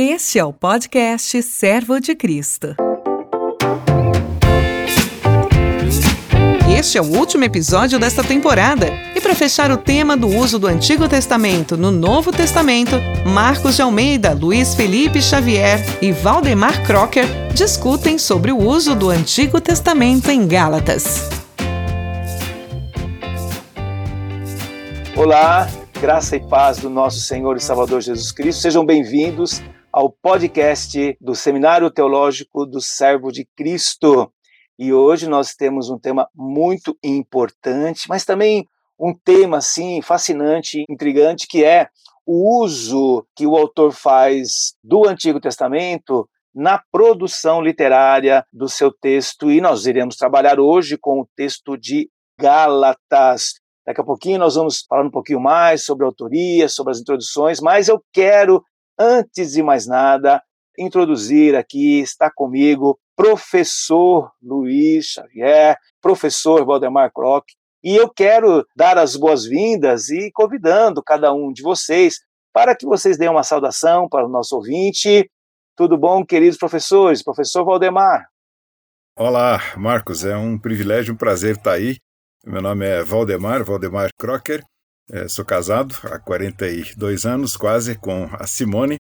Este é o podcast Servo de Cristo. Este é o último episódio desta temporada. E para fechar o tema do uso do Antigo Testamento no Novo Testamento, Marcos de Almeida, Luiz Felipe Xavier e Valdemar Crocker discutem sobre o uso do Antigo Testamento em Gálatas. Olá, graça e paz do nosso Senhor e Salvador Jesus Cristo. Sejam bem-vindos ao podcast do Seminário Teológico do Servo de Cristo. E hoje nós temos um tema muito importante, mas também um tema assim fascinante, intrigante, que é o uso que o autor faz do Antigo Testamento na produção literária do seu texto. E nós iremos trabalhar hoje com o texto de Gálatas. Daqui a pouquinho nós vamos falar um pouquinho mais sobre autoria, sobre as introduções, mas eu quero, antes de mais nada, introduzir aqui, está comigo professor Luiz Xavier, professor Valdemar Kroc, e eu quero dar as boas-vindas e convidando cada um de vocês para que vocês deem uma saudação para o nosso ouvinte. Tudo bom, queridos professores? Professor Valdemar. Olá, Marcos, é um privilégio, um prazer estar aí. Meu nome é Valdemar, Valdemar Crocker, é, sou casado há 42 anos quase com a Simone,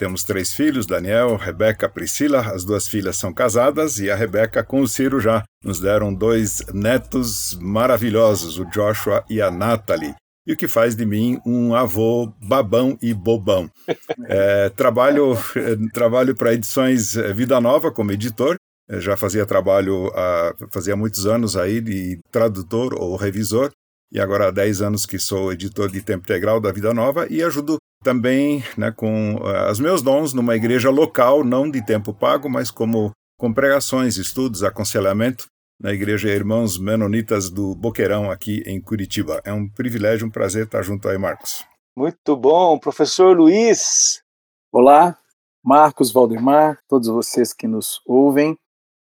temos três filhos, Daniel, Rebeca, Priscila. As duas filhas são casadas e a Rebeca com o Ciro já nos deram dois netos maravilhosos, o Joshua e a Natalie. E o que faz de mim um avô babão e bobão. É, trabalho trabalho para edições é, Vida Nova como editor. É, já fazia trabalho há, fazia muitos anos aí de tradutor ou revisor e agora há 10 anos que sou editor de tempo integral da Vida Nova e ajudo também né, com uh, os meus dons numa igreja local, não de tempo pago, mas como com pregações, estudos, aconselhamento na igreja Irmãos Menonitas do Boqueirão, aqui em Curitiba. É um privilégio, um prazer estar junto aí, Marcos. Muito bom, professor Luiz. Olá, Marcos, Valdemar, todos vocês que nos ouvem.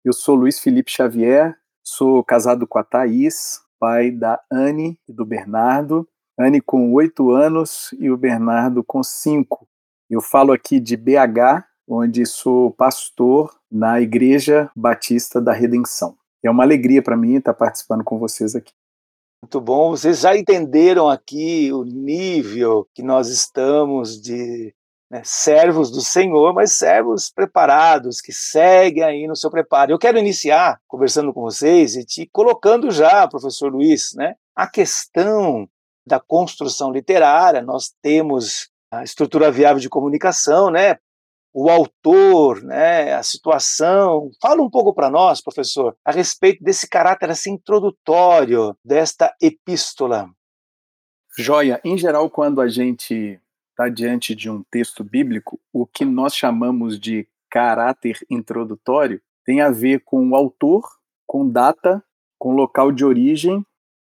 Eu sou Luiz Felipe Xavier, sou casado com a Thaís, pai da Anne e do Bernardo. Anne com oito anos e o Bernardo com cinco. Eu falo aqui de BH, onde sou pastor na Igreja Batista da Redenção. É uma alegria para mim estar participando com vocês aqui. Muito bom. Vocês já entenderam aqui o nível que nós estamos de né, servos do Senhor, mas servos preparados, que seguem aí no seu preparo. Eu quero iniciar conversando com vocês e te colocando já, professor Luiz, né, a questão da construção literária, nós temos a estrutura viável de comunicação, né? O autor, né, a situação. Fala um pouco para nós, professor, a respeito desse caráter assim introdutório desta epístola. Joia, em geral, quando a gente está diante de um texto bíblico, o que nós chamamos de caráter introdutório tem a ver com o autor, com data, com local de origem,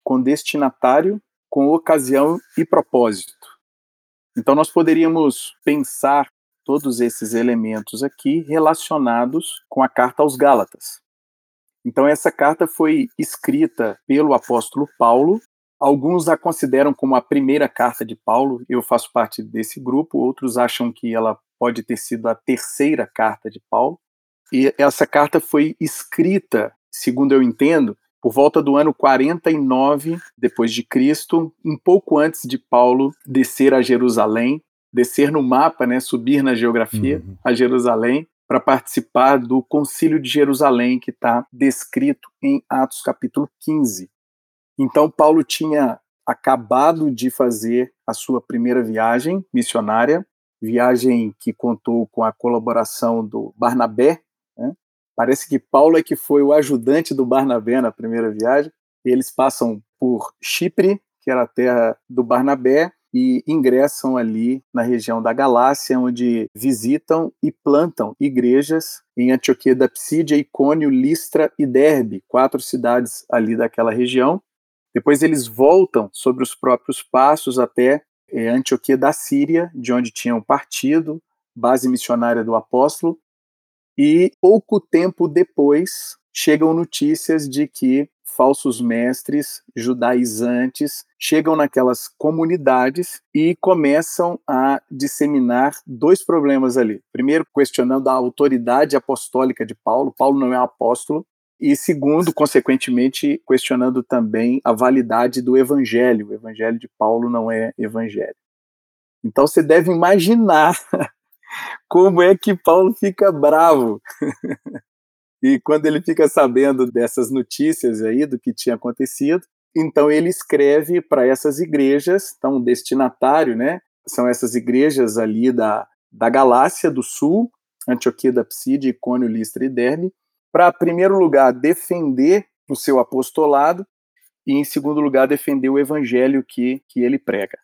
com destinatário com ocasião e propósito. Então, nós poderíamos pensar todos esses elementos aqui relacionados com a carta aos Gálatas. Então, essa carta foi escrita pelo apóstolo Paulo. Alguns a consideram como a primeira carta de Paulo, eu faço parte desse grupo, outros acham que ela pode ter sido a terceira carta de Paulo. E essa carta foi escrita, segundo eu entendo, por volta do ano 49 depois de Cristo, um pouco antes de Paulo descer a Jerusalém, descer no mapa, né, subir na geografia uhum. a Jerusalém para participar do Concílio de Jerusalém que está descrito em Atos capítulo 15. Então Paulo tinha acabado de fazer a sua primeira viagem missionária, viagem que contou com a colaboração do Barnabé, Parece que Paulo é que foi o ajudante do Barnabé na primeira viagem. Eles passam por Chipre, que era a terra do Barnabé, e ingressam ali na região da Galácia, onde visitam e plantam igrejas em Antioquia da Psídia, Icônio, Listra e Derbe, quatro cidades ali daquela região. Depois eles voltam sobre os próprios passos até é, Antioquia da Síria, de onde tinham partido, base missionária do apóstolo, e pouco tempo depois chegam notícias de que falsos mestres judaizantes chegam naquelas comunidades e começam a disseminar dois problemas ali. Primeiro, questionando a autoridade apostólica de Paulo. Paulo não é apóstolo. E segundo, consequentemente, questionando também a validade do evangelho. O evangelho de Paulo não é evangelho. Então você deve imaginar como é que Paulo fica bravo. e quando ele fica sabendo dessas notícias aí do que tinha acontecido, então ele escreve para essas igrejas, então um destinatário, né? São essas igrejas ali da, da Galácia do Sul, Antioquia da Pside, Icônio, Listra e Derbe, para, em primeiro lugar, defender o seu apostolado e, em segundo lugar, defender o evangelho que, que ele prega.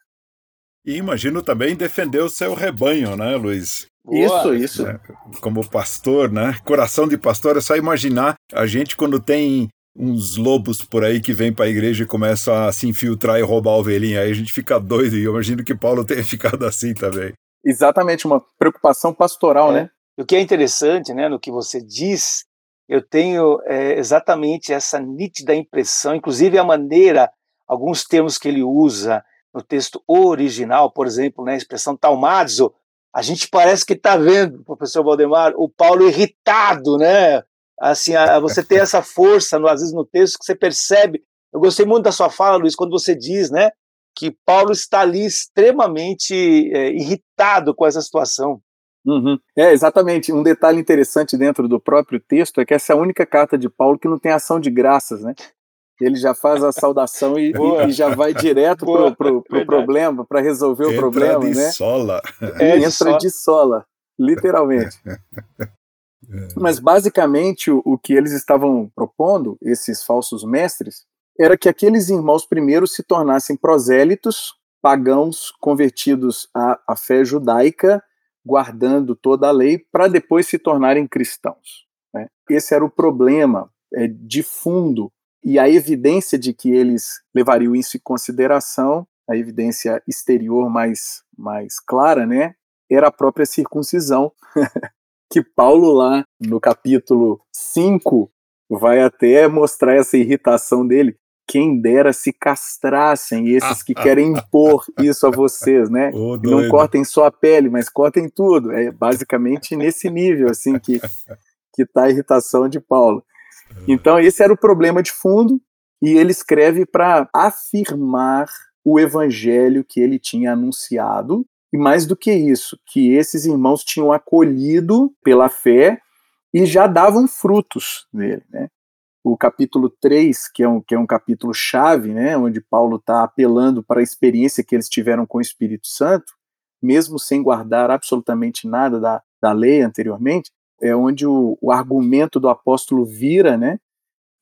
E imagino também defender o seu rebanho, né, Luiz? Isso, isso. É, como pastor, né? Coração de pastor é só imaginar a gente quando tem uns lobos por aí que vêm para a igreja e começam a se infiltrar e roubar a ovelhinha. Aí a gente fica doido e eu imagino que Paulo tenha ficado assim também. Exatamente, uma preocupação pastoral, é. né? O que é interessante, né, no que você diz, eu tenho é, exatamente essa nítida impressão, inclusive a maneira, alguns termos que ele usa no texto original, por exemplo, né, a expressão talmazo, a gente parece que está vendo, professor Valdemar, o Paulo irritado, né? Assim, a, você tem essa força, no, às vezes, no texto, que você percebe. Eu gostei muito da sua fala, Luiz, quando você diz, né, que Paulo está ali extremamente é, irritado com essa situação. Uhum. É, exatamente. Um detalhe interessante dentro do próprio texto é que essa é a única carta de Paulo que não tem ação de graças, né? Ele já faz a saudação e, e já vai direto Boa, pro, pro, pro problema, para resolver entra o problema, de né? Sola. É, entra de sola. de sola, literalmente. Mas basicamente o, o que eles estavam propondo, esses falsos mestres, era que aqueles irmãos primeiro se tornassem prosélitos, pagãos convertidos à, à fé judaica, guardando toda a lei, para depois se tornarem cristãos. Né? Esse era o problema é, de fundo. E a evidência de que eles levariam isso em consideração, a evidência exterior mais, mais clara, né, era a própria circuncisão, que Paulo lá no capítulo 5 vai até mostrar essa irritação dele quem dera se castrassem esses que querem impor isso a vocês, né? Oh, não cortem só a pele, mas cortem tudo. É basicamente nesse nível assim que que está a irritação de Paulo. Então esse era o problema de fundo e ele escreve para afirmar o evangelho que ele tinha anunciado e mais do que isso, que esses irmãos tinham acolhido pela fé e já davam frutos nele, né? O capítulo 3, que é um, que é um capítulo chave, né, onde Paulo está apelando para a experiência que eles tiveram com o Espírito Santo, mesmo sem guardar absolutamente nada da, da lei anteriormente, é onde o, o argumento do apóstolo vira, né,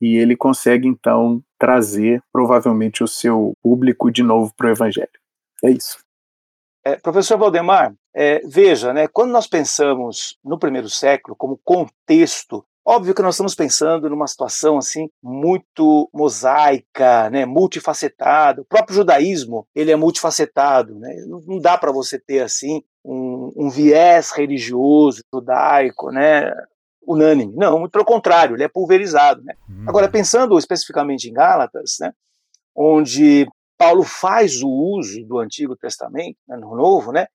e ele consegue então trazer provavelmente o seu público de novo para o evangelho. É isso. É, professor Valdemar, é, veja, né, quando nós pensamos no primeiro século como contexto Óbvio que nós estamos pensando numa situação assim muito mosaica, né, multifacetado. O próprio judaísmo ele é multifacetado, né? Não dá para você ter assim um, um, viés religioso judaico, né, unânime. Não, muito pelo contrário, ele é pulverizado, né? Hum. Agora pensando especificamente em Gálatas, né, onde Paulo faz o uso do Antigo Testamento, né, no Novo, né?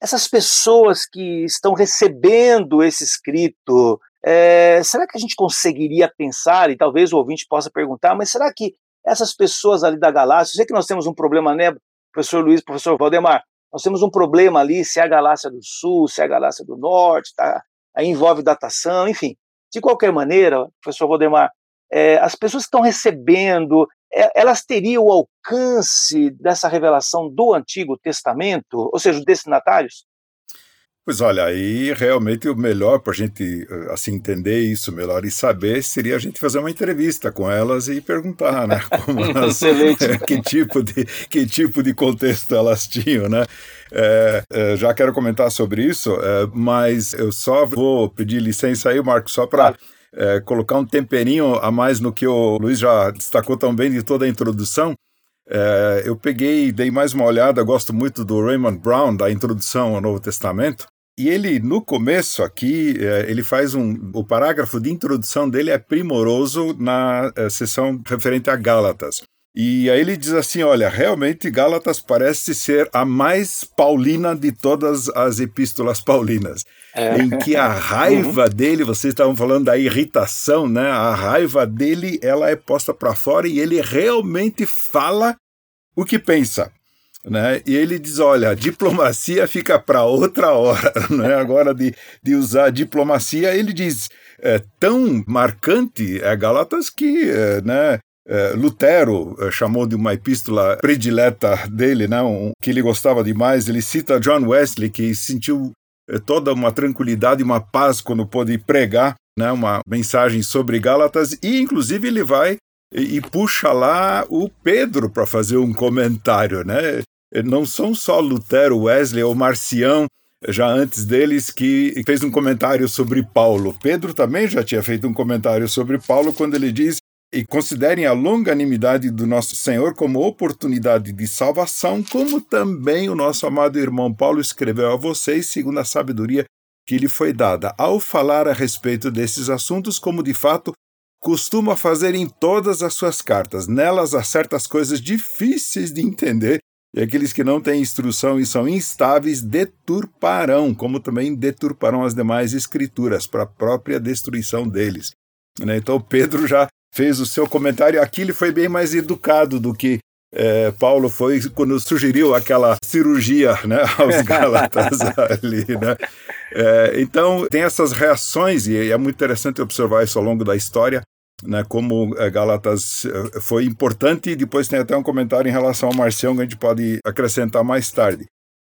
Essas pessoas que estão recebendo esse escrito é, será que a gente conseguiria pensar, e talvez o ouvinte possa perguntar, mas será que essas pessoas ali da galáxia, eu sei que nós temos um problema, né, professor Luiz, professor Valdemar, nós temos um problema ali, se é a galáxia do sul, se é a galáxia do norte, tá, aí envolve datação, enfim. De qualquer maneira, professor Valdemar, é, as pessoas que estão recebendo, é, elas teriam o alcance dessa revelação do Antigo Testamento, ou seja, os destinatários? Pois olha, aí realmente o melhor para a gente eh, assim entender isso melhor e saber seria a gente fazer uma entrevista com elas e perguntar, né, elas, que tipo de que tipo de contexto elas tinham, né? É, é, já quero comentar sobre isso, é, mas eu só vou pedir licença aí, Marco, só para colocar um temperinho a mais no que o Luiz já destacou também de toda a introdução. É, eu peguei, dei mais uma olhada, gosto muito do Raymond Brown, da introdução ao Novo Testamento, E ele, no começo aqui, é, ele faz um. O parágrafo de introdução dele é primoroso na é, sessão referente a Gálatas. E aí ele diz assim: olha, realmente Gálatas parece ser a mais paulina de todas as epístolas paulinas. É. Em que a raiva uhum. dele, vocês estavam falando da irritação, né? A raiva dele, ela é posta para fora e ele realmente fala o que pensa. Né? E ele diz: olha, diplomacia fica para outra hora, né? agora de, de usar diplomacia. Ele diz: é tão marcante é Gálatas que é, né, é, Lutero é, chamou de uma epístola predileta dele, né, um, que ele gostava demais. Ele cita John Wesley, que sentiu é, toda uma tranquilidade uma paz quando pôde pregar né, uma mensagem sobre Gálatas, e inclusive ele vai e, e puxa lá o Pedro para fazer um comentário. Né? Não são só Lutero, Wesley ou Marcião já antes deles, que fez um comentário sobre Paulo. Pedro também já tinha feito um comentário sobre Paulo quando ele diz e considerem a longanimidade do nosso Senhor como oportunidade de salvação, como também o nosso amado irmão Paulo escreveu a vocês, segundo a sabedoria que lhe foi dada, ao falar a respeito desses assuntos, como de fato costuma fazer em todas as suas cartas. Nelas há certas coisas difíceis de entender, e aqueles que não têm instrução e são instáveis deturparão, como também deturparão as demais escrituras, para a própria destruição deles. Né? Então Pedro já fez o seu comentário. Aqui ele foi bem mais educado do que é, Paulo foi quando sugeriu aquela cirurgia né, aos Gálatas ali. Né? É, então, tem essas reações, e é muito interessante observar isso ao longo da história, né, como é, Gálatas é, foi importante, e depois tem até um comentário em relação ao Marcião que a gente pode acrescentar mais tarde.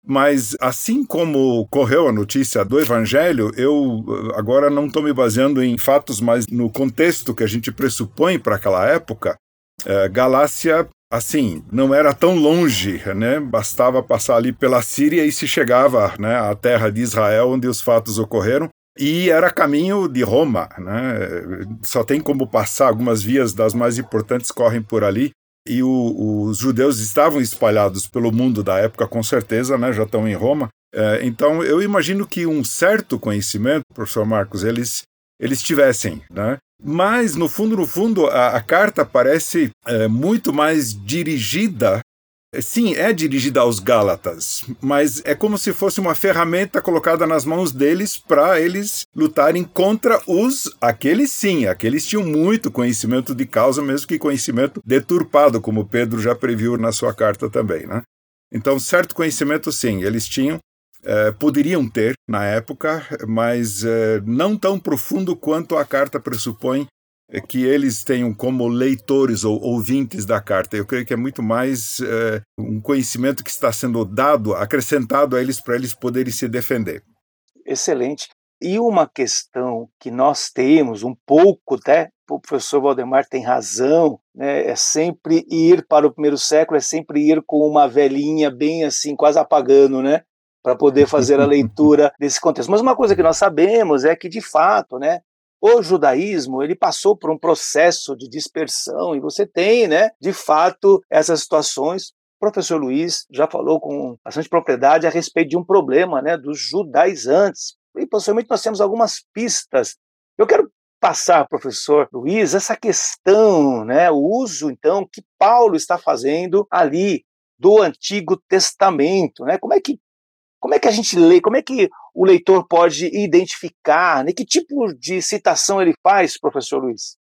Mas assim como correu a notícia do Evangelho, eu agora não estou me baseando em fatos, mas no contexto que a gente pressupõe para aquela época. É, Galácia, assim, não era tão longe, né? Bastava passar ali pela Síria e se chegava né, à terra de Israel, onde os fatos ocorreram. E era caminho de Roma, né? Só tem como passar, algumas vias das mais importantes correm por ali e o, os judeus estavam espalhados pelo mundo da época, com certeza, né, já estão em Roma. É, então, eu imagino que um certo conhecimento, professor Marcos, eles, eles tivessem, né? Mas, no fundo, no fundo, a, a carta parece é, muito mais dirigida Sim, é dirigida aos Gálatas, mas é como se fosse uma ferramenta colocada nas mãos deles para eles lutarem contra os. Aqueles sim, aqueles tinham muito conhecimento de causa, mesmo que conhecimento deturpado, como Pedro já previu na sua carta também. Né? Então, certo conhecimento sim, eles tinham, é, poderiam ter na época, mas é, não tão profundo quanto a carta pressupõe que eles tenham como leitores ou ouvintes da carta. Eu creio que é muito mais é, um conhecimento que está sendo dado, acrescentado a eles para eles poderem se defender. Excelente. E uma questão que nós temos um pouco, até o professor Valdemar tem razão, né, é sempre ir para o primeiro século, é sempre ir com uma velhinha bem assim, quase apagando, né? Para poder fazer a leitura desse contexto. Mas uma coisa que nós sabemos é que, de fato, né, o judaísmo ele passou por um processo de dispersão e você tem, né, de fato, essas situações. O professor Luiz já falou com bastante propriedade a respeito de um problema, né, dos judaizantes. E possivelmente nós temos algumas pistas. Eu quero passar, professor Luiz, essa questão, né, o uso então que Paulo está fazendo ali do Antigo Testamento, né? Como é que como é que a gente lê? Como é que o leitor pode identificar? Né? Que tipo de citação ele faz, professor Luiz?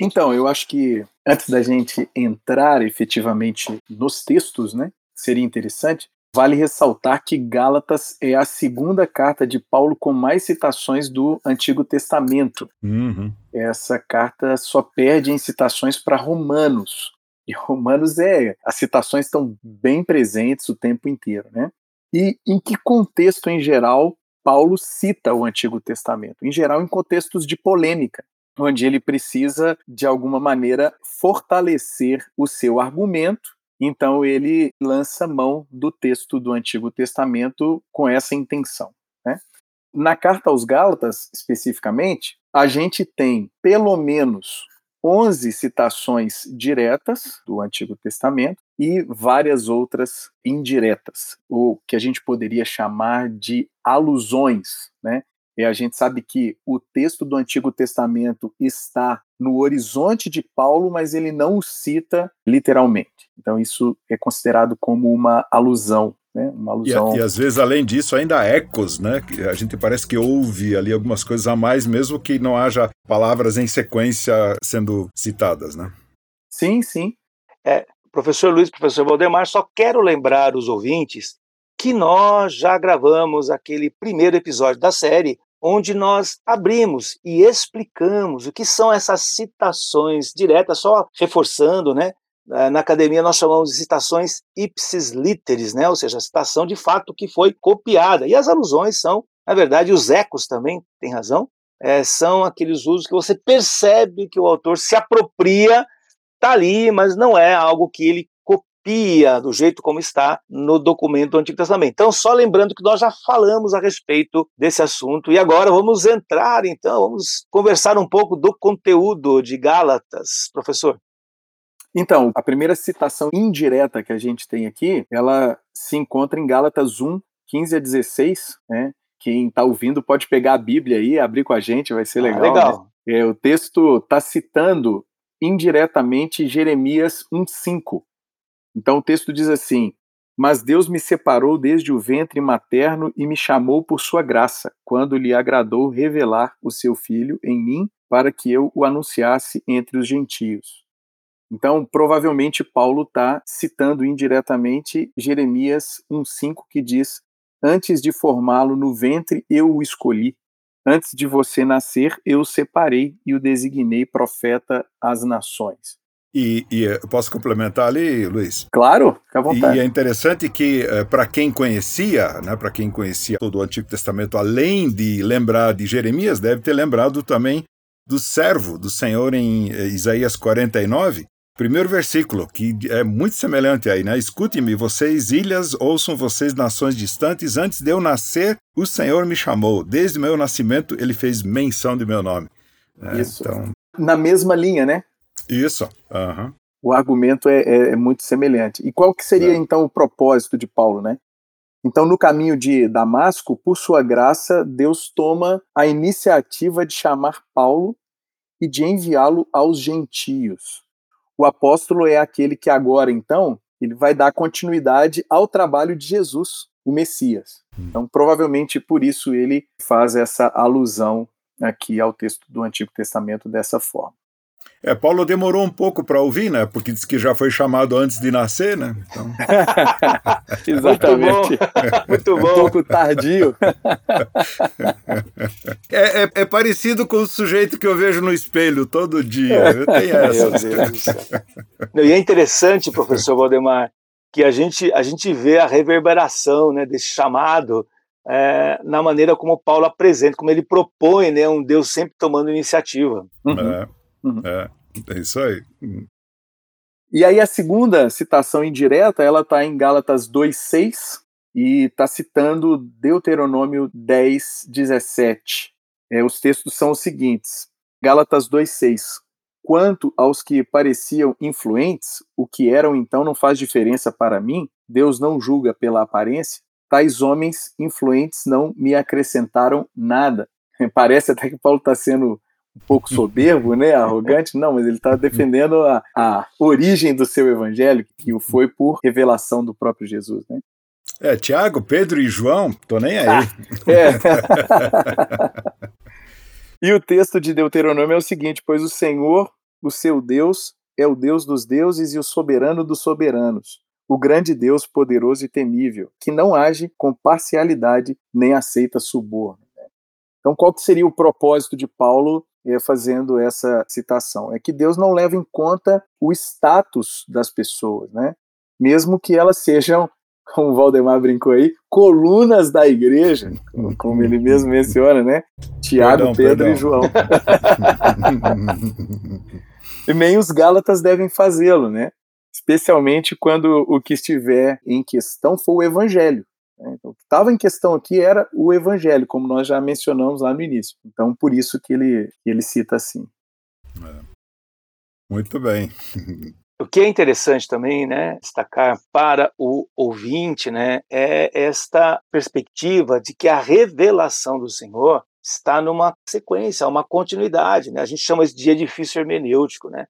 Então, eu acho que antes da gente entrar efetivamente nos textos, né, seria interessante, vale ressaltar que Gálatas é a segunda carta de Paulo com mais citações do Antigo Testamento. Uhum. Essa carta só perde em citações para Romanos. E Romanos é. As citações estão bem presentes o tempo inteiro, né? E em que contexto, em geral, Paulo cita o Antigo Testamento? Em geral, em contextos de polêmica, onde ele precisa, de alguma maneira, fortalecer o seu argumento. Então, ele lança mão do texto do Antigo Testamento com essa intenção. Né? Na carta aos Gálatas, especificamente, a gente tem pelo menos 11 citações diretas do Antigo Testamento e várias outras indiretas, ou que a gente poderia chamar de alusões, né? E a gente sabe que o texto do Antigo Testamento está no horizonte de Paulo, mas ele não o cita literalmente. Então isso é considerado como uma alusão, né? Uma alusão. E, e, às vezes, além disso, ainda há ecos, né? A gente parece que ouve ali algumas coisas a mais, mesmo que não haja palavras em sequência sendo citadas, né? Sim, sim. É, professor Luiz, professor Valdemar, só quero lembrar os ouvintes que nós já gravamos aquele primeiro episódio da série onde nós abrimos e explicamos o que são essas citações diretas, só reforçando, né? Na academia nós chamamos de citações ipsis literis, né? ou seja, a citação de fato que foi copiada. E as alusões são, na verdade, os ecos também, tem razão, é, são aqueles usos que você percebe que o autor se apropria, está ali, mas não é algo que ele copia do jeito como está no documento do Antigo Testamento. Então, só lembrando que nós já falamos a respeito desse assunto e agora vamos entrar, então, vamos conversar um pouco do conteúdo de Gálatas, professor. Então, a primeira citação indireta que a gente tem aqui, ela se encontra em Gálatas 1, 15 a 16, né? Quem está ouvindo pode pegar a Bíblia aí, abrir com a gente, vai ser legal. Ah, legal. Né? É, o texto está citando indiretamente Jeremias 1,5. Então o texto diz assim: Mas Deus me separou desde o ventre materno e me chamou por sua graça, quando lhe agradou revelar o seu filho em mim, para que eu o anunciasse entre os gentios. Então, provavelmente, Paulo está citando indiretamente Jeremias 1,5, que diz: Antes de formá-lo no ventre, eu o escolhi. Antes de você nascer, eu o separei e o designei profeta às nações. E, e eh, posso complementar ali, Luiz? Claro, fica à vontade. E é interessante que, eh, para quem conhecia, né, para quem conhecia todo o Antigo Testamento, além de lembrar de Jeremias, deve ter lembrado também do servo do Senhor em eh, Isaías 49, primeiro versículo, que é muito semelhante aí, né? Escute-me, vocês ilhas, ouçam vocês nações distantes, antes de eu nascer, o Senhor me chamou. Desde o meu nascimento, ele fez menção de meu nome. É, Isso. Então... Na mesma linha, né? Isso. Uhum. O argumento é, é, é, muito semelhante. E qual que seria então o propósito de Paulo, né? Então, no caminho de Damasco, por sua graça, Deus toma a iniciativa de chamar Paulo e de enviá-lo aos gentios. O apóstolo é aquele que agora, então, ele vai dar continuidade ao trabalho de Jesus, o Messias. Hum. Então, provavelmente por isso ele faz essa alusão aqui ao texto do Antigo Testamento dessa forma. É, Paulo demorou um pouco para ouvir, né? Porque disse que já foi chamado antes de nascer, né? Então... Exatamente. Muito bom. Um pouco tardio. É, é, é, parecido com o sujeito que eu vejo no espelho todo dia. Tem essa. Meu Deus do céu. E é interessante, professor Valdemar, que a gente, a gente vê a reverberação né, desse chamado é, na maneira como Paulo apresenta, como ele propõe né, um Deus sempre tomando iniciativa. Uhum. É. Uhum. É, é isso aí. Uhum. E aí a segunda citação indireta, ela está em Gálatas 2,6 e está citando Deuteronômio 10, 17. É, os textos são os seguintes. Gálatas 2,6. Quanto aos que pareciam influentes, o que eram então não faz diferença para mim, Deus não julga pela aparência, tais homens influentes não me acrescentaram nada. Parece até que Paulo está sendo um pouco soberbo, né, arrogante, não, mas ele está defendendo a, a origem do seu evangelho, que o foi por revelação do próprio Jesus, né? É, Tiago, Pedro e João, tô nem aí. Ah, é. e o texto de Deuteronômio é o seguinte: Pois o Senhor, o seu Deus, é o Deus dos deuses e o soberano dos soberanos, o grande Deus poderoso e temível, que não age com parcialidade nem aceita suborno. Então, qual que seria o propósito de Paulo fazendo essa citação. É que Deus não leva em conta o status das pessoas, né? Mesmo que elas sejam, como o Valdemar brincou aí, colunas da igreja, como ele mesmo menciona, né? Tiago, perdão, Pedro perdão. e João. e nem os Gálatas devem fazê-lo, né? Especialmente quando o que estiver em questão for o evangelho. Né? Então, o que estava em questão aqui era o evangelho, como nós já mencionamos lá no início. Então, por isso que ele, ele cita assim. É. Muito bem. O que é interessante também, né, destacar para o ouvinte, né, é esta perspectiva de que a revelação do Senhor está numa sequência, uma continuidade, né? A gente chama isso de edifício hermenêutico, né?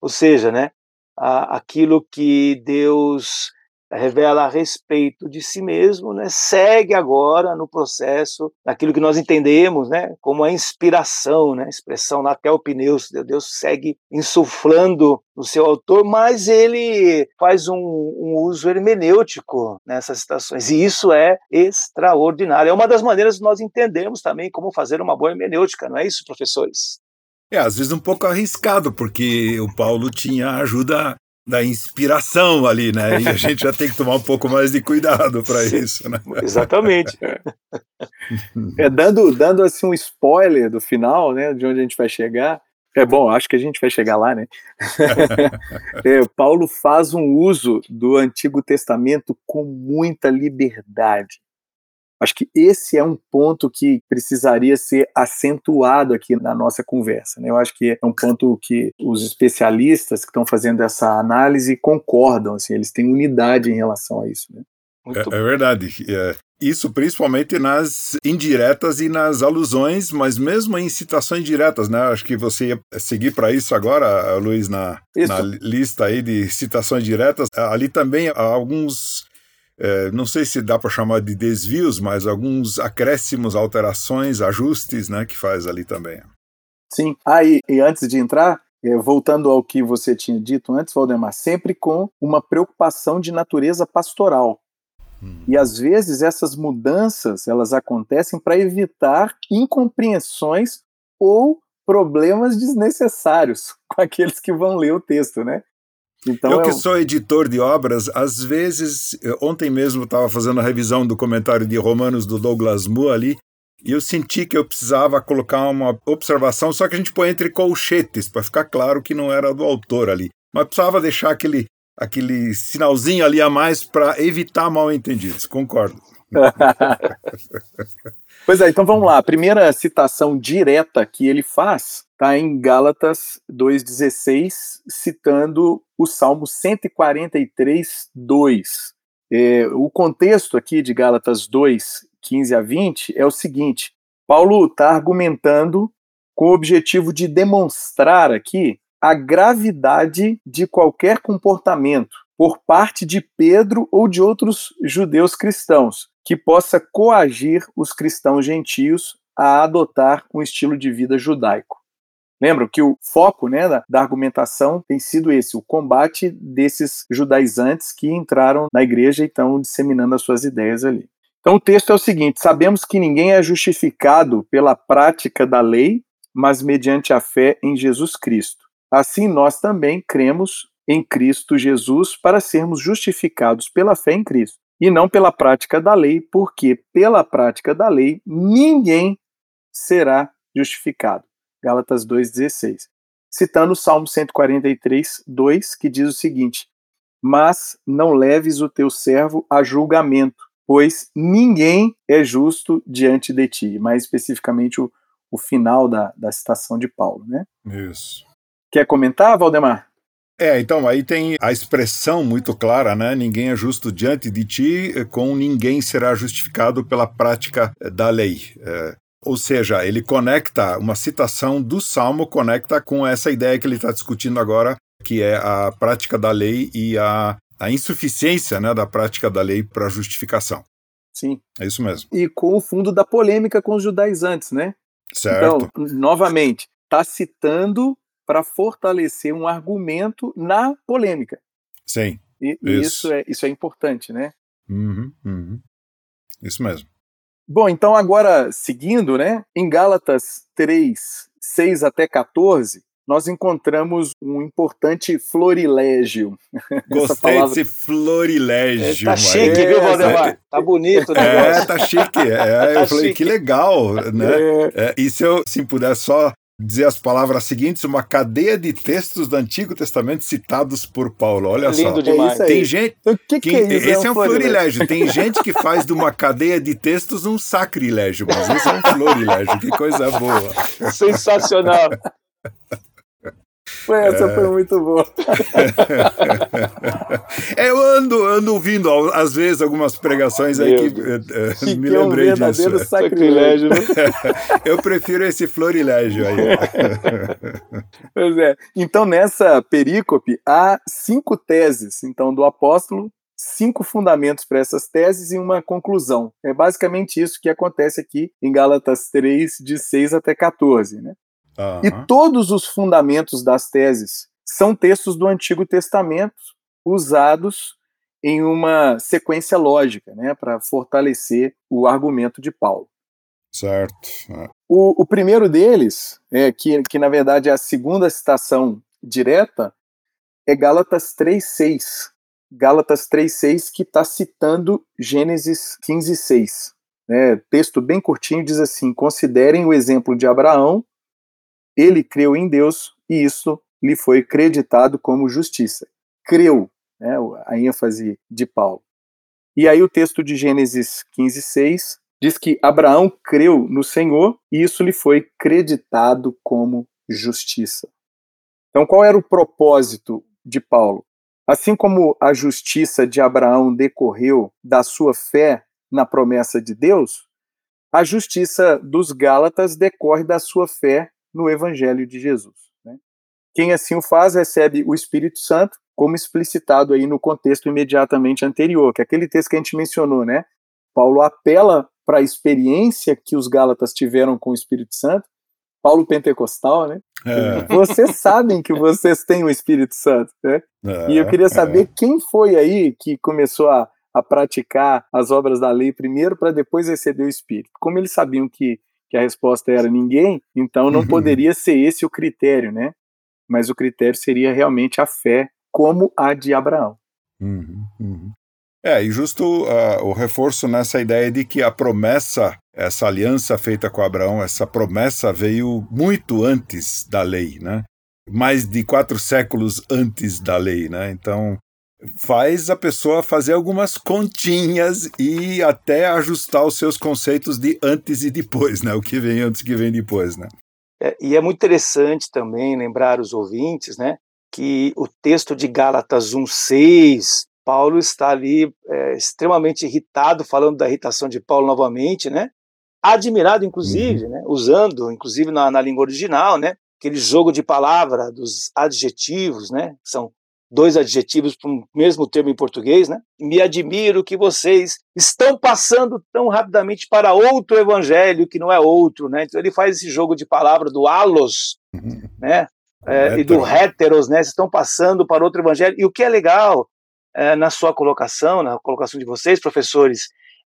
Ou seja, né, aquilo que Deus revela a respeito de si mesmo, né, segue agora no processo daquilo que nós entendemos, né, como a inspiração, né, a expressão na teopneus, Deus segue insuflando no seu autor, mas ele faz um, um, uso hermenêutico nessas citações, e isso é extraordinário. É uma das maneiras que nós entendemos também como fazer uma boa hermenêutica, não é isso, professores? É, às vezes um pouco arriscado, porque o Paulo tinha ajuda da inspiração ali, né? E a gente já tem que tomar um pouco mais de cuidado para isso, né? Exatamente. É, dando, dando assim um spoiler do final, né? De onde a gente vai chegar. É bom, acho que a gente vai chegar lá, né? é, Paulo faz um uso do Antigo Testamento com muita liberdade. Acho que esse é um ponto que precisaria ser acentuado aqui na nossa conversa. Né? Eu acho que é um ponto que os especialistas que estão fazendo essa análise concordam, assim, eles têm unidade em relação a isso. Né? É, é, verdade. É, isso principalmente nas indiretas e nas alusões, mas mesmo em citações diretas, né? Acho que você ia seguir para isso agora, Luiz, na, na, lista aí de citações diretas. Ali também há alguns é, não sei se dá para chamar de desvios, mas alguns acréscimos, alterações, ajustes, né, que faz ali também. Sim. Ah, e, e antes de entrar, é, voltando ao que você tinha dito antes, Valdemar, sempre com uma preocupação de natureza pastoral. Hum. E às vezes essas mudanças elas acontecem para evitar incompreensões ou problemas desnecessários com aqueles que vão ler o texto, né? Então, eu que sou editor de obras, às vezes, ontem mesmo estava fazendo a revisão do comentário de Romanos do Douglas Moore ali, e eu senti que eu precisava colocar uma observação, só que a gente põe entre colchetes, para ficar claro que não era do autor ali. Mas precisava deixar aquele, aquele sinalzinho ali a mais para evitar mal entendidos, concordo. pois é, então vamos lá. A primeira citação direta que ele faz está em Gálatas 2,16, citando o Salmo 143, 2. É, o contexto aqui de Gálatas 2, 15 a 20 é o seguinte: Paulo está argumentando com o objetivo de demonstrar aqui a gravidade de qualquer comportamento por parte de Pedro ou de outros judeus cristãos que possa coagir os cristãos gentios a adotar um estilo de vida judaico. Lembram que o foco né, da, da, argumentação tem sido esse, o combate desses judaizantes que entraram na igreja e estão disseminando as suas ideias ali. Então o texto é o seguinte: sabemos que ninguém é justificado pela prática da lei, mas mediante a fé em Jesus Cristo. Assim nós também cremos em Cristo Jesus para sermos justificados pela fé em Cristo, e não pela prática da lei, porque pela prática da lei ninguém será justificado. Gálatas 2,16. Citando o Salmo 143, 2, que diz o seguinte: Mas não leves o teu servo a julgamento, pois ninguém é justo diante de ti. Mais especificamente, o, o final da, da citação de Paulo, né? Isso. Quer comentar, Valdemar? É, então aí tem a expressão muito clara, né? Ninguém é justo diante de ti, com ninguém será justificado pela prática da lei. É, ou seja, ele conecta uma citação do Salmo, conecta com essa ideia que ele está discutindo agora, que é a prática da lei e a, a insuficiência né, da prática da lei para justificação. Sim. É isso mesmo. E com o fundo da polêmica com os judaizantes, né? Certo. Então, novamente, está citando para fortalecer um argumento na polêmica. Sim. E, isso. isso. é, isso é importante, né? Uhum, uhum. Isso mesmo. Bom, então agora seguindo, né, em Gálatas 3, 6 até 14, nós encontramos um importante florilégio. Gostei palavra... desse florilégio. É, tá chique, viu, Valdemar? É, tá bonito o é, negócio. É, tá chique. É, tá eu falei, chique. que legal, né? É. e se eu se puder só dizer as palavras seguintes, uma cadeia de textos do Antigo Testamento citados por Paulo. Olha Lindo só. Demais. É Tem gente. O que, que, é isso? Esse é um florilégio. Tem gente que faz de uma cadeia de textos um sacrilégio, mas esse é um florilégio. Que coisa boa. Sensacional. Foi, essa é... foi muito boa. é, eu ando, ando ouvindo, às vezes, algumas pregações aí que, uh, me lembrei um verdadeiro disso. sacrilégio, né? eu prefiro esse florilégio aí. pois é. Então, nessa perícope, há cinco teses então do apóstolo cinco fundamentos para essas teses e uma conclusão. É basicamente isso que acontece aqui em Gálatas 3, de 6 até 14. Né? Uhum. E todos os fundamentos das teses são textos do Antigo Testamento usados em uma sequência lógica, né, para fortalecer o argumento de Paulo. Certo. O, o, primeiro deles, é, que, que na verdade é a segunda citação direta, é Gálatas 3,6. Gálatas 3,6, que está citando Gênesis 15,6. Né? Texto bem curtinho diz assim: Considerem o exemplo de Abraão, ele creu em Deus e isso lhe foi creditado como justiça. Creu, né? a ênfase de Paulo. E aí o texto de Gênesis 15,6 diz que Abraão creu no Senhor e isso lhe foi creditado como justiça. Então, qual era o propósito de Paulo? Assim como a justiça de Abraão decorreu da sua fé na promessa de Deus, a justiça dos Gálatas decorre da sua fé no Evangelho de Jesus. Né? Quem assim o faz recebe o Espírito Santo, como explicitado aí no contexto imediatamente anterior, que é aquele texto que a gente mencionou, né? Paulo apela para a experiência que os Gálatas tiveram com o Espírito Santo Paulo Pentecostal, né? É. Vocês sabem que vocês têm o Espírito Santo, né? É, e eu queria saber é. quem foi aí que começou a, a praticar as obras da lei primeiro para depois receber o Espírito. Como eles sabiam que, que a resposta era ninguém, então não uhum. poderia ser esse o critério, né? Mas o critério seria realmente a fé, como a de Abraão. Uhum, uhum. É, e justo uh, o reforço nessa ideia de que a promessa, essa aliança feita com Abraão, essa promessa veio muito antes da lei, né? Mais de quatro séculos antes da lei, né? Então faz a pessoa fazer algumas continhas e até ajustar os seus conceitos de antes e depois, né? O que vem antes, o que vem depois, né? É, e é muito interessante também lembrar os ouvintes, né? Que o texto de Gálatas 1,6 Paulo está ali é, extremamente irritado, falando da irritação de Paulo novamente, né? Admirado, inclusive, uhum. né? usando, inclusive na, na, língua original, né? Aquele jogo de palavra dos adjetivos, né? São dois adjetivos para um mesmo termo em português, né? Me admiro que vocês estão passando tão rapidamente para outro evangelho que não é outro, né? Então ele faz esse jogo de palavra do alos, uhum. né? É, e do heteros, né? Vocês estão passando para outro evangelho. E o que é legal é, na sua colocação, na colocação de vocês, professores,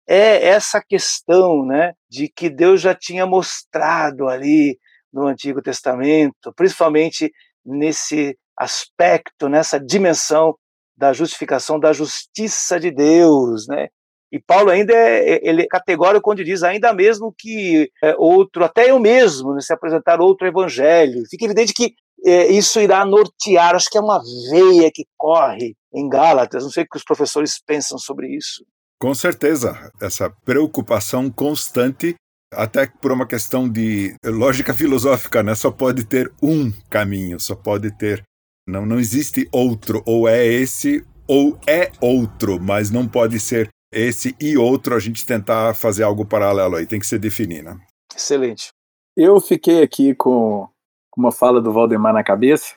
é essa questão né, de que Deus já tinha mostrado ali no Antigo Testamento, principalmente nesse aspecto, nessa dimensão da justificação, da justiça de Deus, né? E Paulo ainda é, é ele é categórico quando diz ainda mesmo que é, outro, até eu mesmo, né, se apresentar outro evangelho. Fica evidente que é, isso irá nortear, acho que é uma veia que corre em Gálatas. Não sei o que os professores pensam sobre isso. Com certeza, essa preocupação constante, até por uma questão de lógica filosófica, né? Só pode ter um caminho, só pode ter. Não, não existe outro, ou é esse ou é outro, mas não pode ser esse e outro. A gente tentar fazer algo paralelo aí, tem que ser definir, né? Excelente. Eu fiquei aqui com uma fala do Valdemar na cabeça,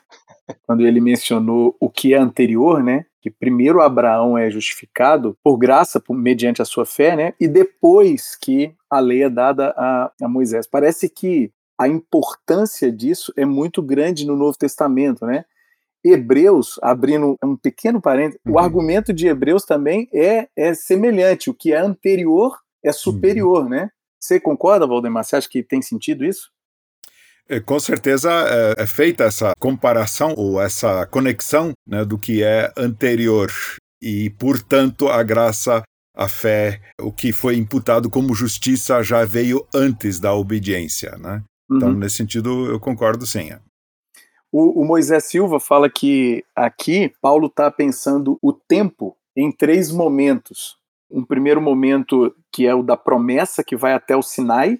quando ele mencionou o que é anterior, né? Que primeiro Abraão é justificado por graça, por, mediante a sua fé, né? E depois que a lei é dada a, a Moisés. Parece que a importância disso é muito grande no Novo Testamento, né? Hebreus, abrindo um pequeno parênteses, uhum. o argumento de Hebreus também é, é semelhante. O que é anterior é superior, uhum. né? Você concorda, Valdemar? Você acha que tem sentido isso? É, com certeza é, é, feita essa comparação ou essa conexão né, do que é anterior e, portanto, a graça, a fé, o que foi imputado como justiça já veio antes da obediência. Né? Então, uhum. nesse sentido, eu concordo sim. O, o Moisés Silva fala que aqui Paulo está pensando o tempo em três momentos. Um primeiro momento que é o da promessa que vai até o Sinai,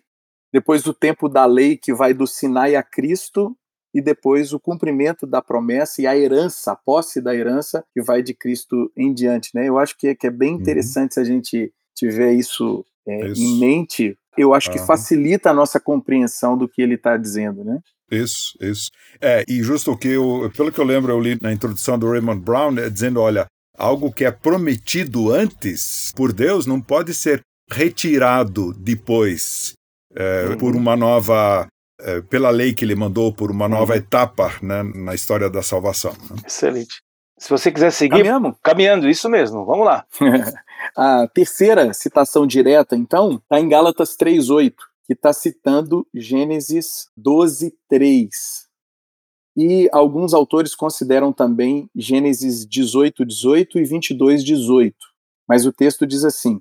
depois do tempo da lei que vai do Sinai a Cristo, e depois o cumprimento da promessa e a herança, a posse da herança que vai de Cristo em diante. Né? Eu acho que é, que é bem uhum. interessante uhum. se a gente tiver isso, é, isso. em mente. Eu acho uhum. que facilita a nossa compreensão do que ele está dizendo, né? Isso, isso. É, e justo o que eu, pelo que eu lembro, eu li na introdução do Raymond Brown, é, dizendo, olha, algo que é prometido antes por Deus não pode ser retirado depois é, uhum. por uma nova é, pela lei que ele mandou por uma nova uhum. etapa né, na história da salvação. Né? Excelente. Se você quiser seguir Caminhamos. caminhando, isso mesmo, vamos lá. a terceira citação direta, então, está em Gálatas 3,8, que está citando Gênesis 12,3. E alguns autores consideram também Gênesis 18, 18 e 22, 18. Mas o texto diz assim: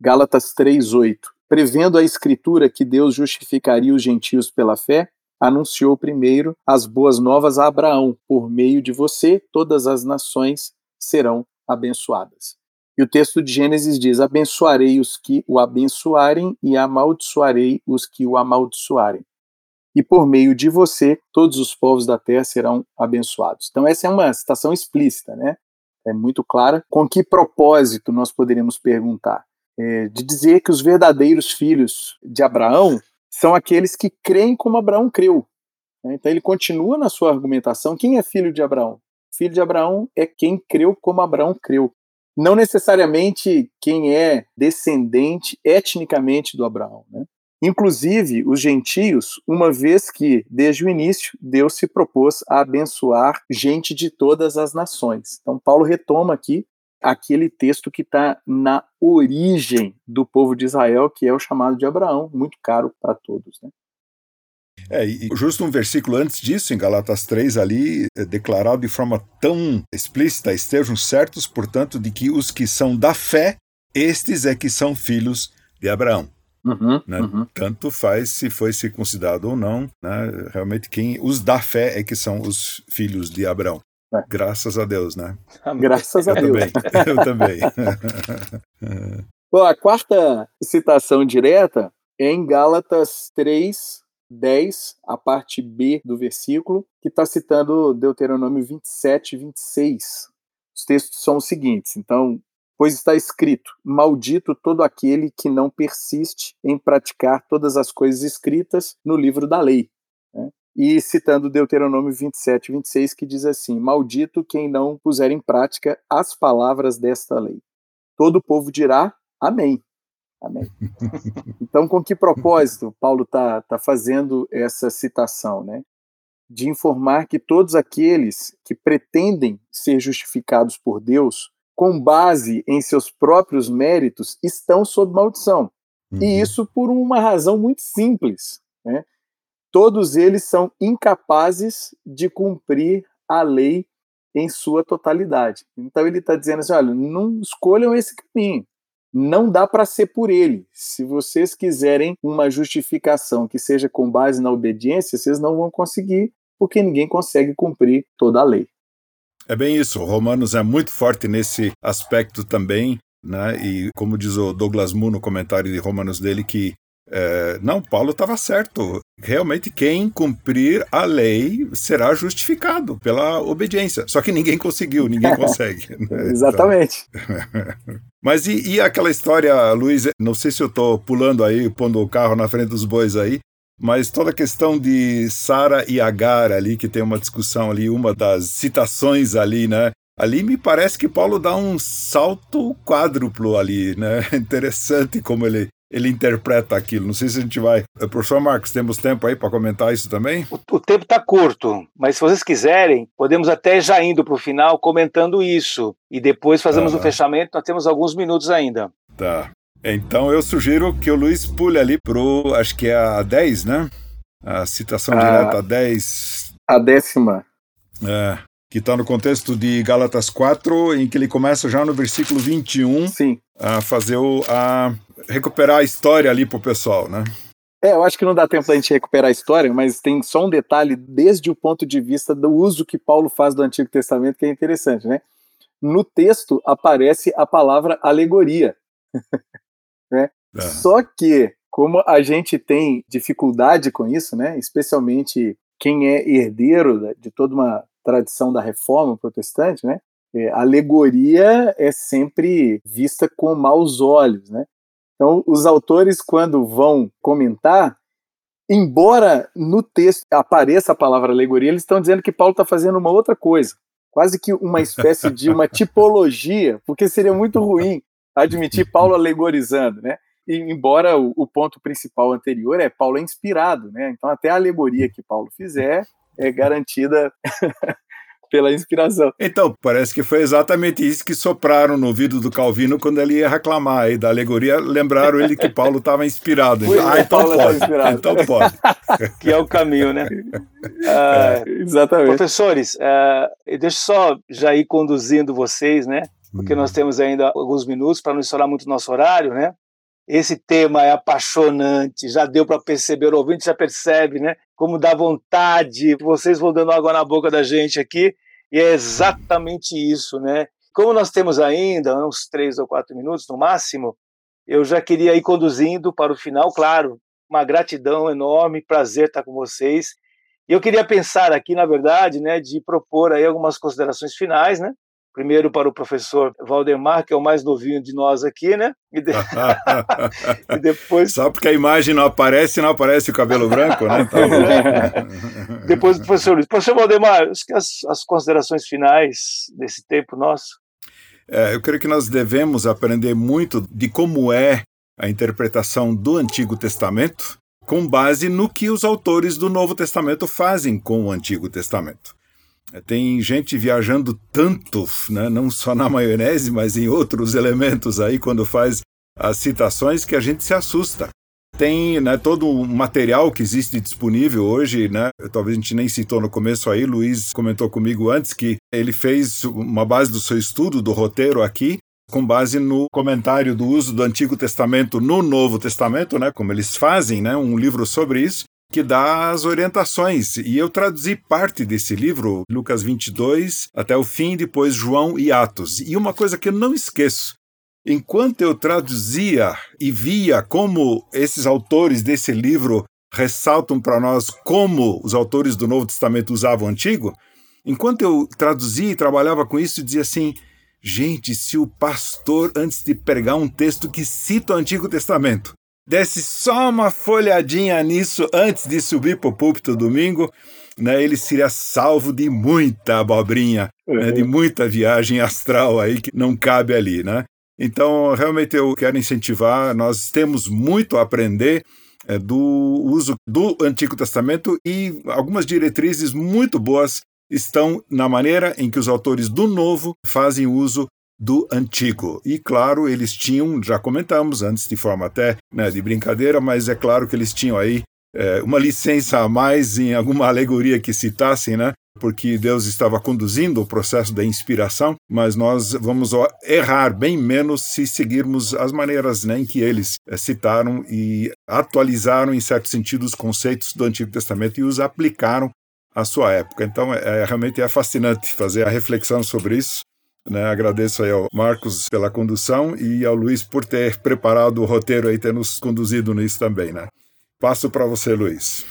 Gálatas 3, 8. Prevendo a Escritura que Deus justificaria os gentios pela fé, anunciou primeiro as boas novas a Abraão: por meio de você, todas as nações serão abençoadas. E o texto de Gênesis diz: Abençoarei os que o abençoarem e amaldiçoarei os que o amaldiçoarem e por meio de você todos os povos da terra serão abençoados. Então essa é uma citação explícita, né? É muito clara. Com que propósito nós poderíamos perguntar? É, de dizer que os verdadeiros filhos de Abraão são aqueles que creem como Abraão creu. Né? Então ele continua na sua argumentação. Quem é filho de Abraão? Filho de Abraão é quem creu como Abraão creu. Não necessariamente quem é descendente etnicamente do Abraão. Né? Inclusive os gentios, uma vez que, desde o início, Deus se propôs a abençoar gente de todas as nações. Então, Paulo retoma aqui aquele texto que está na origem do povo de Israel, que é o chamado de Abraão, muito caro para todos. Né? É, e justo um versículo antes disso, em Galatas 3, ali, é declarado de forma tão explícita: estejam certos, portanto, de que os que são da fé, estes é que são filhos de Abraão. Uhum, né? uhum. Tanto faz se foi circuncidado ou não, né? realmente quem os da fé é que são os filhos de Abraão. É. Graças a Deus, né? Graças a eu Deus. Também. Eu também. Bom, a quarta citação direta é em Gálatas 3, 10, a parte B do versículo, que está citando Deuteronômio 27, 26. Os textos são os seguintes. Então, Pois está escrito: Maldito todo aquele que não persiste em praticar todas as coisas escritas no livro da lei. Né? E citando Deuteronômio 27, 26, que diz assim: Maldito quem não puser em prática as palavras desta lei. Todo o povo dirá Amém. Amém. Então, com que propósito Paulo está tá fazendo essa citação, né? De informar que todos aqueles que pretendem ser justificados por Deus com base em seus próprios méritos, estão sob maldição. Uhum. E isso por uma razão muito simples. Né? Todos eles são incapazes de cumprir a lei em sua totalidade. Então ele está dizendo assim: olha, não escolham esse caminho. Não dá para ser por ele. Se vocês quiserem uma justificação que seja com base na obediência, vocês não vão conseguir, porque ninguém consegue cumprir toda a lei. É bem isso. Romanos é muito forte nesse aspecto também, né? E como diz o Douglas Moon no comentário de Romanos dele, que é, não, Paulo estava certo. Realmente, quem cumprir a lei será justificado pela obediência. Só que ninguém conseguiu, ninguém consegue. Né? Exatamente. Então... Mas e, e, aquela história, Luiz? Não sei se eu estou pulando aí, pondo o carro na frente dos bois aí, mas toda a questão de Sara e Agar ali, que tem uma discussão ali, uma das citações ali, né? Ali me parece que Paulo dá um salto quádruplo ali, né? Interessante como ele, ele interpreta aquilo. Não sei se a gente vai. Eh, professor Marcos, temos tempo aí para comentar isso também? O, o tempo está curto, mas se vocês quiserem, podemos até já indo para o final comentando isso. E depois fazemos o ah. um fechamento, nós temos alguns minutos ainda. Tá. Então eu sugiro que o Luiz pule ali pro, acho que é a 10, né? A citação a, direta a 10. A décima. É, que está no contexto de Gálatas 4, em que ele começa já no versículo 21 Sim. a fazer o. a recuperar a história ali pro pessoal, né? É, eu acho que não dá tempo da gente recuperar a história, mas tem só um detalhe desde o ponto de vista do uso que Paulo faz do Antigo Testamento que é interessante, né? No texto aparece a palavra alegoria. Né? É. Só que, como a gente tem dificuldade com isso, né, especialmente quem é herdeiro de toda uma tradição da reforma protestante, né? É, alegoria é sempre vista com maus olhos, né? Então, os autores, quando vão comentar, embora no texto apareça a palavra alegoria, eles estão dizendo que Paulo está fazendo uma outra coisa, quase que uma espécie de uma tipologia, porque seria muito ruim admitir Paulo alegorizando, né? E, embora o, o, ponto principal anterior é Paulo é inspirado, né? Então até a alegoria que Paulo fizer é garantida pela inspiração. Então, parece que foi exatamente isso que sopraram no ouvido do Calvino quando ele ia reclamar aí da alegoria, lembraram ele que Paulo estava inspirado. ah, então Paulo pode. Inspirado. Então pode. que é o caminho, né? Uh, exatamente. Professores, uh, deixa só já ir conduzindo vocês, né? Porque hum. nós temos ainda alguns minutos para não estourar muito nosso horário, né? Esse tema é apaixonante, já deu para perceber, o ouvinte já percebe, né? Como dá vontade, vocês vão dando água na boca da gente aqui. E é exatamente isso, né? Como nós temos ainda uns três ou quatro minutos no máximo, eu já queria ir conduzindo para o final, claro, uma gratidão enorme, prazer estar com vocês. E eu queria pensar aqui, na verdade, né, de propor aí algumas considerações finais, né? Primeiro para o professor Valdemar, que é o mais novinho de nós aqui, né? E, de... e depois. Só porque a imagem não aparece, não aparece o cabelo branco, né? Tá depois do professor Luiz. Professor Valdemar, as, as considerações finais desse tempo nosso. É, eu creio que nós devemos aprender muito de como é a interpretação do Antigo Testamento, com base no que os autores do Novo Testamento fazem com o Antigo Testamento. Tem gente viajando tanto, né, não só na maionese, mas em outros elementos aí, quando faz as citações, que a gente se assusta. Tem né, todo o material que existe disponível hoje, né? Talvez a gente nem citou no começo aí, Luiz comentou comigo antes que ele fez uma base do seu estudo, do roteiro aqui, com base no comentário do uso do Antigo Testamento no Novo Testamento, né? Como eles fazem, né? Um livro sobre isso que dá as orientações. E eu traduzi parte desse livro, Lucas 22, até o fim, depois João e Atos. E uma coisa que eu não esqueço, enquanto eu traduzia e via como esses autores desse livro ressaltam para nós como os autores do Novo Testamento usavam o Antigo, enquanto eu traduzia e trabalhava com isso, dizia assim: gente, se o pastor, antes de pregar um texto que cita o Antigo Testamento, desse só uma folhadinha nisso antes de subir para o púlpito domingo, né, ele seria salvo de muita abobrinha, uhum. né, de muita viagem astral aí que não cabe ali, né? Então, realmente eu quero incentivar, nós temos muito a aprender é, do uso do Antigo Testamento e algumas diretrizes muito boas estão na maneira em que os autores do Novo fazem uso do antigo. E claro, eles tinham, já comentamos antes de forma até né, de brincadeira, mas é claro que eles tinham aí é, uma licença a mais em alguma alegoria que citassem, né? Porque Deus estava conduzindo o processo da inspiração, mas nós vamos errar bem menos se seguirmos as maneiras né, em que eles é, citaram e atualizaram, em certo sentido, os conceitos do Antigo Testamento e os aplicaram à sua época. Então, é, é realmente é fascinante fazer a reflexão sobre isso né, agradeço aí ao Marcos pela condução e ao Luiz por ter preparado o roteiro e ter nos conduzido nisso também. Né? Passo para você, Luiz.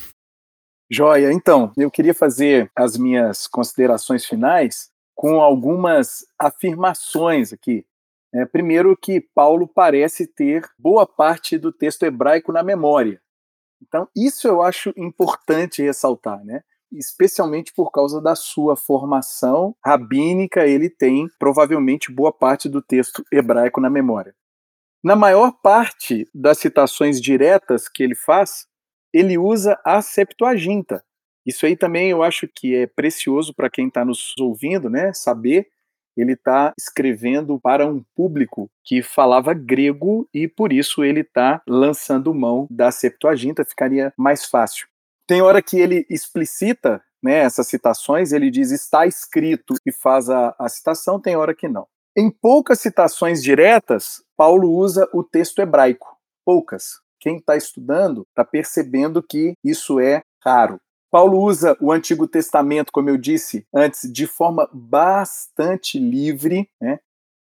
Joia, então, eu queria fazer as minhas considerações finais com algumas afirmações aqui. É, primeiro, que Paulo parece ter boa parte do texto hebraico na memória. Então, isso eu acho importante ressaltar, né? Especialmente por causa da sua formação rabínica, ele tem provavelmente boa parte do texto hebraico na memória. Na maior parte das citações diretas que ele faz, ele usa a Septuaginta. Isso aí também eu acho que é precioso para quem está nos ouvindo, né? Saber ele está escrevendo para um público que falava grego e por isso ele está lançando mão da Septuaginta, ficaria mais fácil. Tem hora que ele explicita né, essas citações, ele diz está escrito e faz a, a citação, tem hora que não. Em poucas citações diretas, Paulo usa o texto hebraico. Poucas. Quem está estudando está percebendo que isso é raro. Paulo usa o Antigo Testamento, como eu disse antes, de forma bastante livre. Né?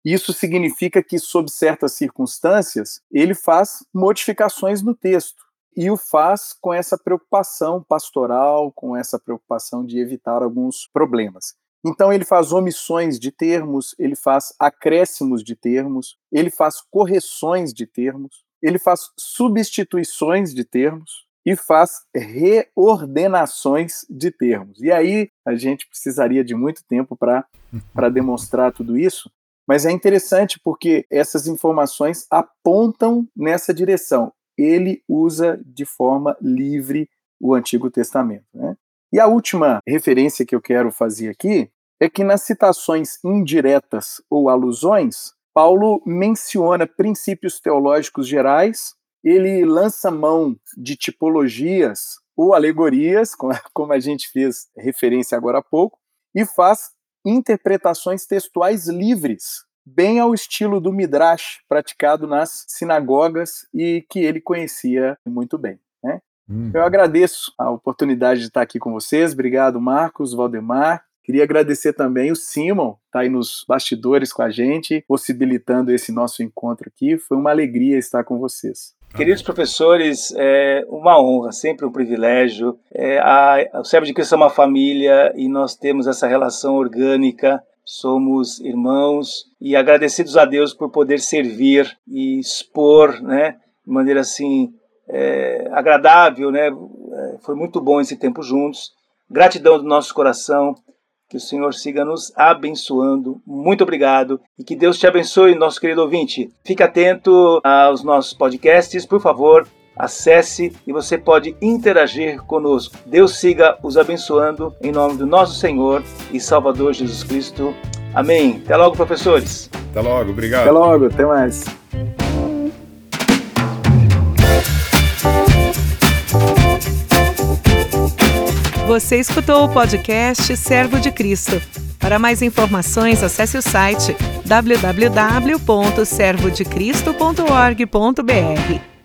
Isso significa que, sob certas circunstâncias, ele faz modificações no texto. E o faz com essa preocupação pastoral, com essa preocupação de evitar alguns problemas. Então ele faz omissões de termos, ele faz acréscimos de termos, ele faz correções de termos, ele faz substituições de termos e faz reordenações de termos. E aí a gente precisaria de muito tempo para demonstrar tudo isso, mas é interessante porque essas informações apontam nessa direção. Ele usa de forma livre o Antigo Testamento. Né? E a última referência que eu quero fazer aqui é que nas citações indiretas ou alusões, Paulo menciona princípios teológicos gerais, ele lança mão de tipologias ou alegorias, como a gente fez referência agora há pouco, e faz interpretações textuais livres, bem ao estilo do Midrash, praticado nas sinagogas e que ele conhecia muito bem. Né? Hum. Eu agradeço a oportunidade de estar aqui com vocês. Obrigado, Marcos, Valdemar. Queria agradecer também o Simon, está aí nos bastidores com a gente, possibilitando esse nosso encontro aqui. Foi uma alegria estar com vocês. Queridos professores, é uma honra, sempre um privilégio. É, a, o Servo de Cristo é uma família e nós temos essa relação orgânica, somos irmãos e agradecidos a Deus por poder servir e expor, né, de maneira assim é, agradável, né? É, foi muito bom esse tempo juntos. Gratidão do nosso coração que o Senhor siga nos abençoando. Muito obrigado e que Deus te abençoe, nosso querido ouvinte. Fique atento aos nossos podcasts, por favor. Acesse e você pode interagir conosco. Deus siga os abençoando em nome do nosso Senhor e Salvador Jesus Cristo. Amém. Até logo, professores. Até logo, obrigado. Até logo, até mais. Você escutou o podcast Servo de Cristo. Para mais informações, acesse o site www.servodecristo.org.br.